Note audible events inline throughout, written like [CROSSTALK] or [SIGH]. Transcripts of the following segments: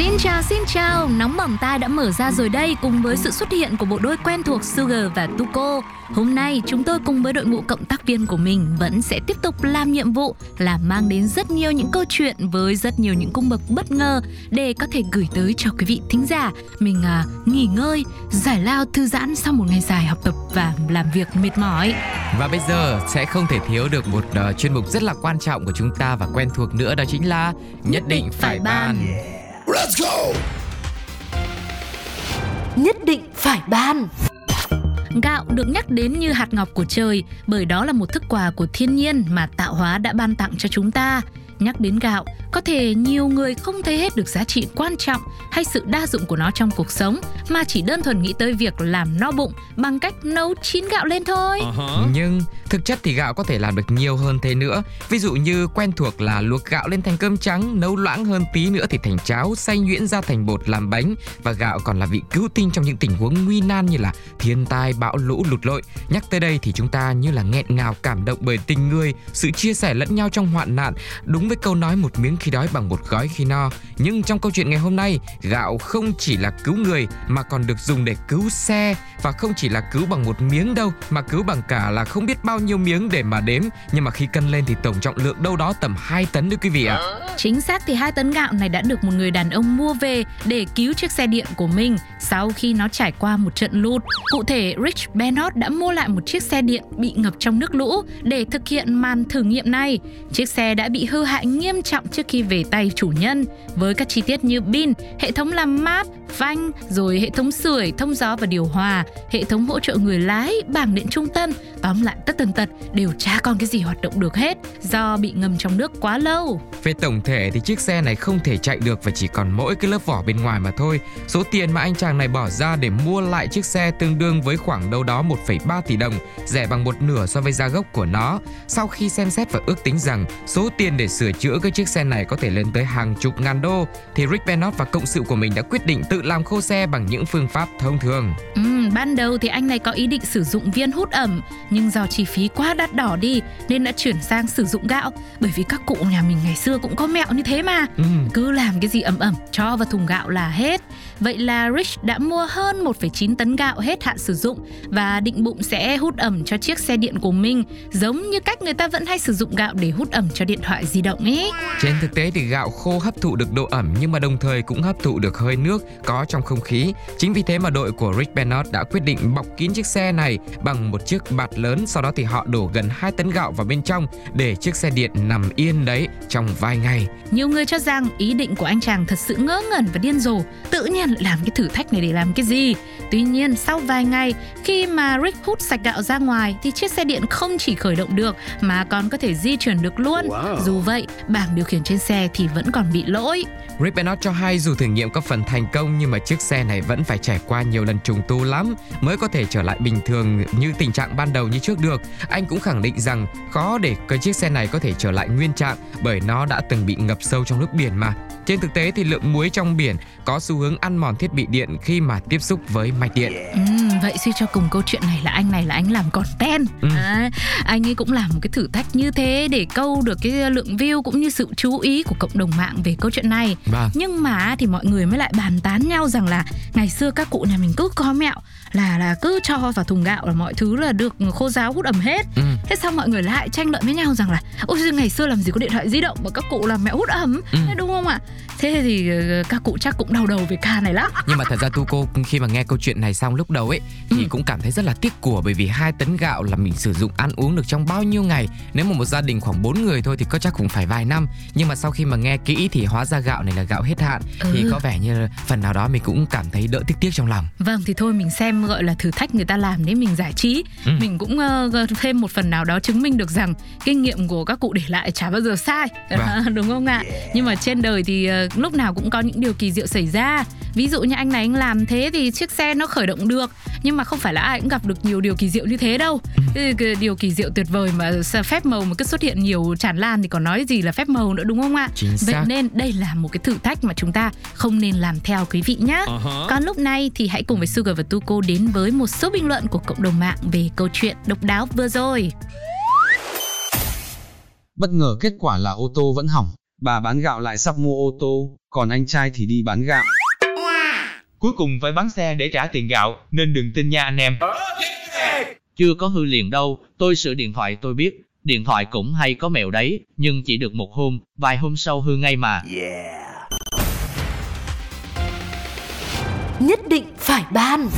Xin chào xin chào, nóng bỏng tai đã mở ra rồi đây cùng với sự xuất hiện của bộ đôi quen thuộc Sugar và Tuko. Hôm nay chúng tôi cùng với đội ngũ cộng tác viên của mình vẫn sẽ tiếp tục làm nhiệm vụ là mang đến rất nhiều những câu chuyện với rất nhiều những cung bậc bất ngờ để có thể gửi tới cho quý vị thính giả. Mình à, nghỉ ngơi, giải lao thư giãn sau một ngày dài học tập và làm việc mệt mỏi. Và bây giờ sẽ không thể thiếu được một uh, chuyên mục rất là quan trọng của chúng ta và quen thuộc nữa đó chính là nhất định phải ban. Let's go! Nhất định phải ban. Gạo được nhắc đến như hạt ngọc của trời bởi đó là một thức quà của thiên nhiên mà tạo hóa đã ban tặng cho chúng ta. Nhắc đến gạo, có thể nhiều người không thấy hết được giá trị quan trọng hay sự đa dụng của nó trong cuộc sống mà chỉ đơn thuần nghĩ tới việc làm no bụng bằng cách nấu chín gạo lên thôi. Uh-huh. Nhưng thực chất thì gạo có thể làm được nhiều hơn thế nữa. Ví dụ như quen thuộc là luộc gạo lên thành cơm trắng, nấu loãng hơn tí nữa thì thành cháo, xay nhuyễn ra thành bột làm bánh và gạo còn là vị cứu tinh trong những tình huống nguy nan như là thiên tai, bão lũ, lụt lội. Nhắc tới đây thì chúng ta như là nghẹn ngào cảm động bởi tình người, sự chia sẻ lẫn nhau trong hoạn nạn. Đúng với câu nói một miếng khi đói bằng một gói khi no. Nhưng trong câu chuyện ngày hôm nay, gạo không chỉ là cứu người mà còn được dùng để cứu xe và không chỉ là cứu bằng một miếng đâu mà cứu bằng cả là không biết bao nhiêu miếng để mà đếm nhưng mà khi cân lên thì tổng trọng lượng đâu đó tầm 2 tấn đấy quý vị ạ. À. Chính xác thì hai tấn gạo này đã được một người đàn ông mua về để cứu chiếc xe điện của mình sau khi nó trải qua một trận lụt. Cụ thể, Rich Bennett đã mua lại một chiếc xe điện bị ngập trong nước lũ để thực hiện màn thử nghiệm này. Chiếc xe đã bị hư hại nghiêm trọng trước khi về tay chủ nhân với các chi tiết như pin, hệ thống làm mát, phanh, rồi hệ thống sưởi, thông gió và điều hòa, hệ thống hỗ trợ người lái, bảng điện trung tâm, tóm lại tất tần tật đều chả còn cái gì hoạt động được hết do bị ngâm trong nước quá lâu. Về tổng thể thì chiếc xe này không thể chạy được và chỉ còn mỗi cái lớp vỏ bên ngoài mà thôi. Số tiền mà anh chàng này bỏ ra để mua lại chiếc xe tương đương với khoảng đâu đó 1,3 tỷ đồng, rẻ bằng một nửa so với giá gốc của nó. Sau khi xem xét và ước tính rằng số tiền để sửa chữa cái chiếc xe này có thể lên tới hàng chục ngàn đô, thì Rick Bennett và cộng sự của mình đã quyết định tự làm khô xe bằng những phương pháp thông thường. Ừ, ban đầu thì anh này có ý định sử dụng viên hút ẩm, nhưng do chi phí quá đắt đỏ đi nên đã chuyển sang sử dụng gạo. Bởi vì các cụ nhà mình ngày xưa cũng có mẹo như thế mà, ừ. cứ làm cái gì ẩm ẩm cho vào thùng gạo là hết. Vậy là Rich đã mua hơn 1,9 tấn gạo hết hạn sử dụng và định bụng sẽ hút ẩm cho chiếc xe điện của mình, giống như cách người ta vẫn hay sử dụng gạo để hút ẩm cho điện thoại di động ấy. Trên thực tế thì gạo khô hấp thụ được độ ẩm nhưng mà đồng thời cũng hấp thụ được hơi nước có trong không khí. Chính vì thế mà đội của Rick Bennett đã quyết định bọc kín chiếc xe này bằng một chiếc bạt lớn, sau đó thì họ đổ gần 2 tấn gạo vào bên trong để chiếc xe điện nằm yên đấy trong vài ngày. Nhiều người cho rằng ý định của anh chàng thật sự ngớ ngẩn và điên rồ, tự nhiên lại làm cái thử thách này để làm cái gì. Tuy nhiên sau vài ngày khi mà Rick hút sạch gạo ra ngoài thì chiếc xe điện không chỉ khởi động được mà còn có thể di chuyển được luôn. Wow. Dù vậy, bảng điều khiển trên xe thì vẫn còn bị lỗi. Rick Bennett cho hay dù thử nghiệm có phần thành công nhưng mà chiếc xe này vẫn phải trải qua nhiều lần trùng tu lắm mới có thể trở lại bình thường như tình trạng ban đầu như trước được. Anh cũng khẳng định rằng khó để cái chiếc xe này có thể trở lại nguyên trạng bởi nó đã từng bị ngập sâu trong nước biển mà. Trên thực tế thì lượng muối trong biển có xu hướng ăn mòn thiết bị điện khi mà tiếp xúc với mạch điện. Yeah vậy suy cho cùng câu chuyện này là anh này là anh làm content. Ừ. À, anh ấy cũng làm một cái thử thách như thế để câu được cái lượng view cũng như sự chú ý của cộng đồng mạng về câu chuyện này. Vâng. Nhưng mà thì mọi người mới lại bàn tán nhau rằng là ngày xưa các cụ nhà mình cứ có mẹo là là cứ cho vào thùng gạo là mọi thứ là được khô ráo hút ẩm hết. Ừ. Thế sao mọi người lại tranh luận với nhau rằng là ôi ngày xưa làm gì có điện thoại di động mà các cụ làm mẹo hút ẩm, ừ. đúng không ạ? thế thì ờ, các cụ chắc cũng đau đầu về ca này lắm nhưng mà thật ra tu cô khi mà nghe câu chuyện này xong lúc đầu ấy thì ừ. cũng cảm thấy rất là tiếc của bởi vì hai tấn gạo là mình sử dụng ăn uống được trong bao nhiêu ngày. Nếu mà một gia đình khoảng 4 người thôi thì có chắc cũng phải vài năm. Nhưng mà sau khi mà nghe kỹ thì hóa ra gạo này là gạo hết hạn. Ừ. thì có vẻ như phần nào đó mình cũng cảm thấy đỡ tiếc tiếc trong lòng. Vâng thì thôi mình xem gọi là thử thách người ta làm để mình giải trí. Ừ. mình cũng uh, thêm một phần nào đó chứng minh được rằng kinh nghiệm của các cụ để lại chả bao giờ sai. Vâng. [LAUGHS] đúng không ạ? Nhưng mà trên đời thì uh, lúc nào cũng có những điều kỳ diệu xảy ra. Ví dụ như anh này anh làm thế thì chiếc xe nó khởi động được nhưng mà không phải là ai cũng gặp được nhiều điều kỳ diệu như thế đâu điều kỳ diệu tuyệt vời mà phép màu mà cứ xuất hiện nhiều tràn lan thì còn nói gì là phép màu nữa đúng không ạ Chính vậy xác. nên đây là một cái thử thách mà chúng ta không nên làm theo quý vị nhé Uh-huh. còn lúc này thì hãy cùng với Sugar và Tuko đến với một số bình luận của cộng đồng mạng về câu chuyện độc đáo vừa rồi. Bất ngờ kết quả là ô tô vẫn hỏng, bà bán gạo lại sắp mua ô tô, còn anh trai thì đi bán gạo. Cuối cùng phải bán xe để trả tiền gạo, nên đừng tin nha anh em. Chưa có hư liền đâu, tôi sửa điện thoại tôi biết. Điện thoại cũng hay có mẹo đấy, nhưng chỉ được một hôm, vài hôm sau hư ngay mà. nhất định phải ban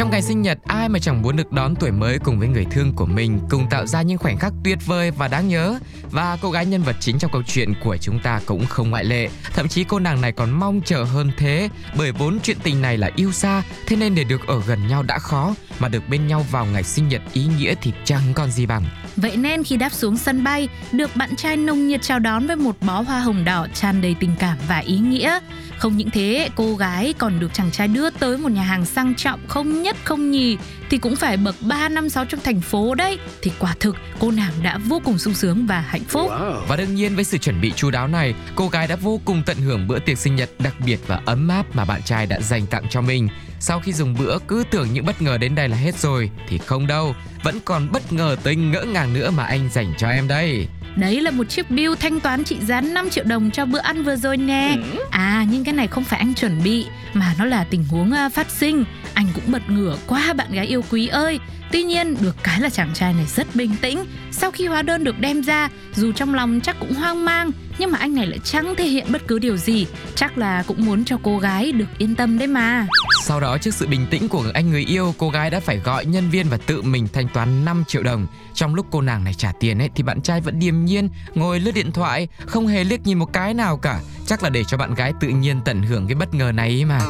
trong ngày sinh nhật, ai mà chẳng muốn được đón tuổi mới cùng với người thương của mình, cùng tạo ra những khoảnh khắc tuyệt vời và đáng nhớ. Và cô gái nhân vật chính trong câu chuyện của chúng ta cũng không ngoại lệ. Thậm chí cô nàng này còn mong chờ hơn thế, bởi vốn chuyện tình này là yêu xa, thế nên để được ở gần nhau đã khó, mà được bên nhau vào ngày sinh nhật ý nghĩa thì chẳng còn gì bằng. Vậy nên khi đáp xuống sân bay, được bạn trai nồng nhiệt chào đón với một bó hoa hồng đỏ tràn đầy tình cảm và ý nghĩa. Không những thế, cô gái còn được chàng trai đưa tới một nhà hàng sang trọng không nhất không nhì thì cũng phải bậc 3 năm 6 trong thành phố đấy. Thì quả thực cô nàng đã vô cùng sung sướng và hạnh phúc. Và đương nhiên với sự chuẩn bị chu đáo này, cô gái đã vô cùng tận hưởng bữa tiệc sinh nhật đặc biệt và ấm áp mà bạn trai đã dành tặng cho mình. Sau khi dùng bữa cứ tưởng những bất ngờ đến đây là hết rồi thì không đâu, vẫn còn bất ngờ tới ngỡ ngàng nữa mà anh dành cho em đây. Đấy là một chiếc bill thanh toán trị giá 5 triệu đồng cho bữa ăn vừa rồi nè. À nhưng cái này không phải anh chuẩn bị mà nó là tình huống à, phát sinh. Anh cũng bật ngửa quá bạn gái yêu quý ơi. Tuy nhiên được cái là chàng trai này rất bình tĩnh. Sau khi hóa đơn được đem ra, dù trong lòng chắc cũng hoang mang, nhưng mà anh này lại chẳng thể hiện bất cứ điều gì. Chắc là cũng muốn cho cô gái được yên tâm đấy mà. Sau đó trước sự bình tĩnh của anh người yêu, cô gái đã phải gọi nhân viên và tự mình thanh toán 5 triệu đồng. Trong lúc cô nàng này trả tiền ấy thì bạn trai vẫn điềm nhiên ngồi lướt điện thoại, không hề liếc nhìn một cái nào cả. Chắc là để cho bạn gái tự nhiên tận hưởng cái bất ngờ này ấy mà.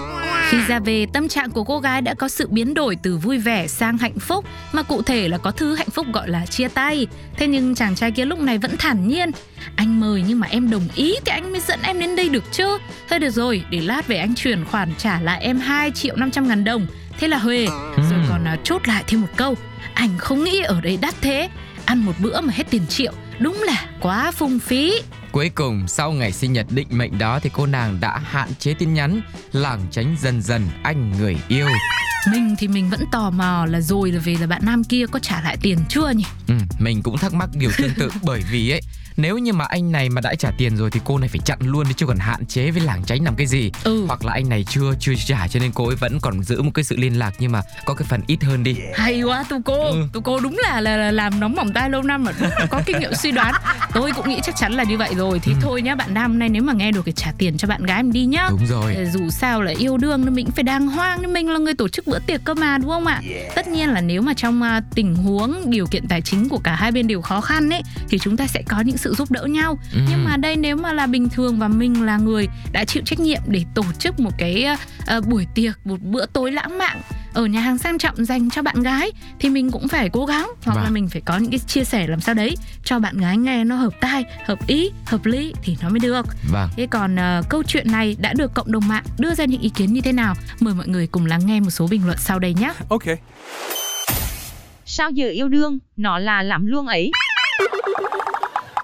Khi ra về, tâm trạng của cô gái đã có sự biến đổi từ vui vẻ sang hạnh phúc, mà cụ thể là có thứ hạnh phúc gọi là chia tay. Thế nhưng chàng trai kia lúc này vẫn thản nhiên. Anh mời nhưng mà em đồng ý thì anh mới dẫn em đến đây được chứ. Thôi được rồi, để lát về anh chuyển khoản trả lại em 2 triệu 500 ngàn đồng. Thế là Huệ, rồi còn à, chốt lại thêm một câu. Anh không nghĩ ở đây đắt thế. Ăn một bữa mà hết tiền triệu, đúng là quá phung phí. Cuối cùng, sau ngày sinh nhật định mệnh đó thì cô nàng đã hạn chế tin nhắn, lảng tránh dần dần anh người yêu. Mình thì mình vẫn tò mò là rồi là về là bạn nam kia có trả lại tiền chưa nhỉ? Ừ, mình cũng thắc mắc điều tương tự [LAUGHS] bởi vì ấy nếu như mà anh này mà đã trả tiền rồi thì cô này phải chặn luôn đi chứ còn hạn chế với lảng tránh làm cái gì Ừ. hoặc là anh này chưa chưa trả cho nên cô ấy vẫn còn giữ một cái sự liên lạc nhưng mà có cái phần ít hơn đi Hay quá tu cô, Ừ. tu cô đúng là, là là làm nóng bỏng tai lâu năm mà có kinh nghiệm suy đoán. Tôi cũng nghĩ chắc chắn là như vậy rồi. Thì thôi nhá, bạn nam hôm nay nếu mà nghe được thì trả tiền cho bạn gái mình đi nhá. đúng rồi Dù sao là yêu đương nên mình cũng phải đàng hoàng nên mình là người tổ chức bữa tiệc cơ mà đúng không ạ? Tất nhiên là nếu mà trong à, tình huống điều kiện tài chính của cả hai bên đều khó khăn ấy thì chúng ta sẽ có những sự giúp đỡ nhau. Ừ. Nhưng mà đây nếu mà là bình thường và mình là người đã chịu trách nhiệm để tổ chức một cái à, buổi tiệc, một bữa tối lãng mạn ở nhà hàng sang trọng dành cho bạn gái thì mình cũng phải cố gắng hoặc là Vâng. mình phải có những cái chia sẻ làm sao đấy cho bạn gái nghe nó hợp tai, hợp ý, hợp lý thì nó mới được. vâng Thế còn ờ, câu chuyện này đã được cộng đồng mạng đưa ra những ý kiến như thế nào? Mời mọi người cùng lắng nghe một số bình luận sau đây nhé. Okay. Sao giờ yêu đương, nó là làm luôn ấy.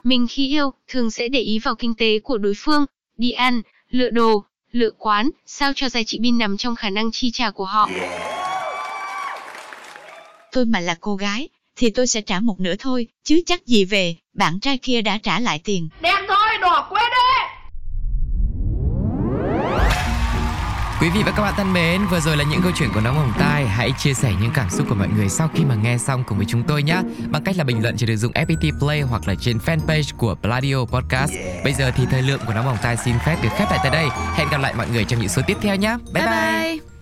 Mình khi yêu, thường sẽ để ý vào kinh tế của đối phương, đi ăn, lựa đồ, lựa quán, sao cho giá trị pin nằm trong khả năng chi trả của họ. tôi mà là cô gái thì tôi sẽ trả một nửa thôi chứ chắc gì về bạn trai kia đã trả lại tiền Quý vị và các bạn thân mến, vừa rồi là những câu chuyện của Nóng Hồng Tai. Hãy chia sẻ những cảm xúc của mọi người sau khi mà nghe xong cùng với chúng tôi nhé. Bằng cách là bình luận trên ứng dụng FPT Play hoặc là trên fanpage của Pladio Podcast. Bây giờ thì thời lượng của Nóng Hồng Tai xin phép được khép lại tại đây. Hẹn gặp lại mọi người trong những số tiếp theo nhé. Bye bye. bye.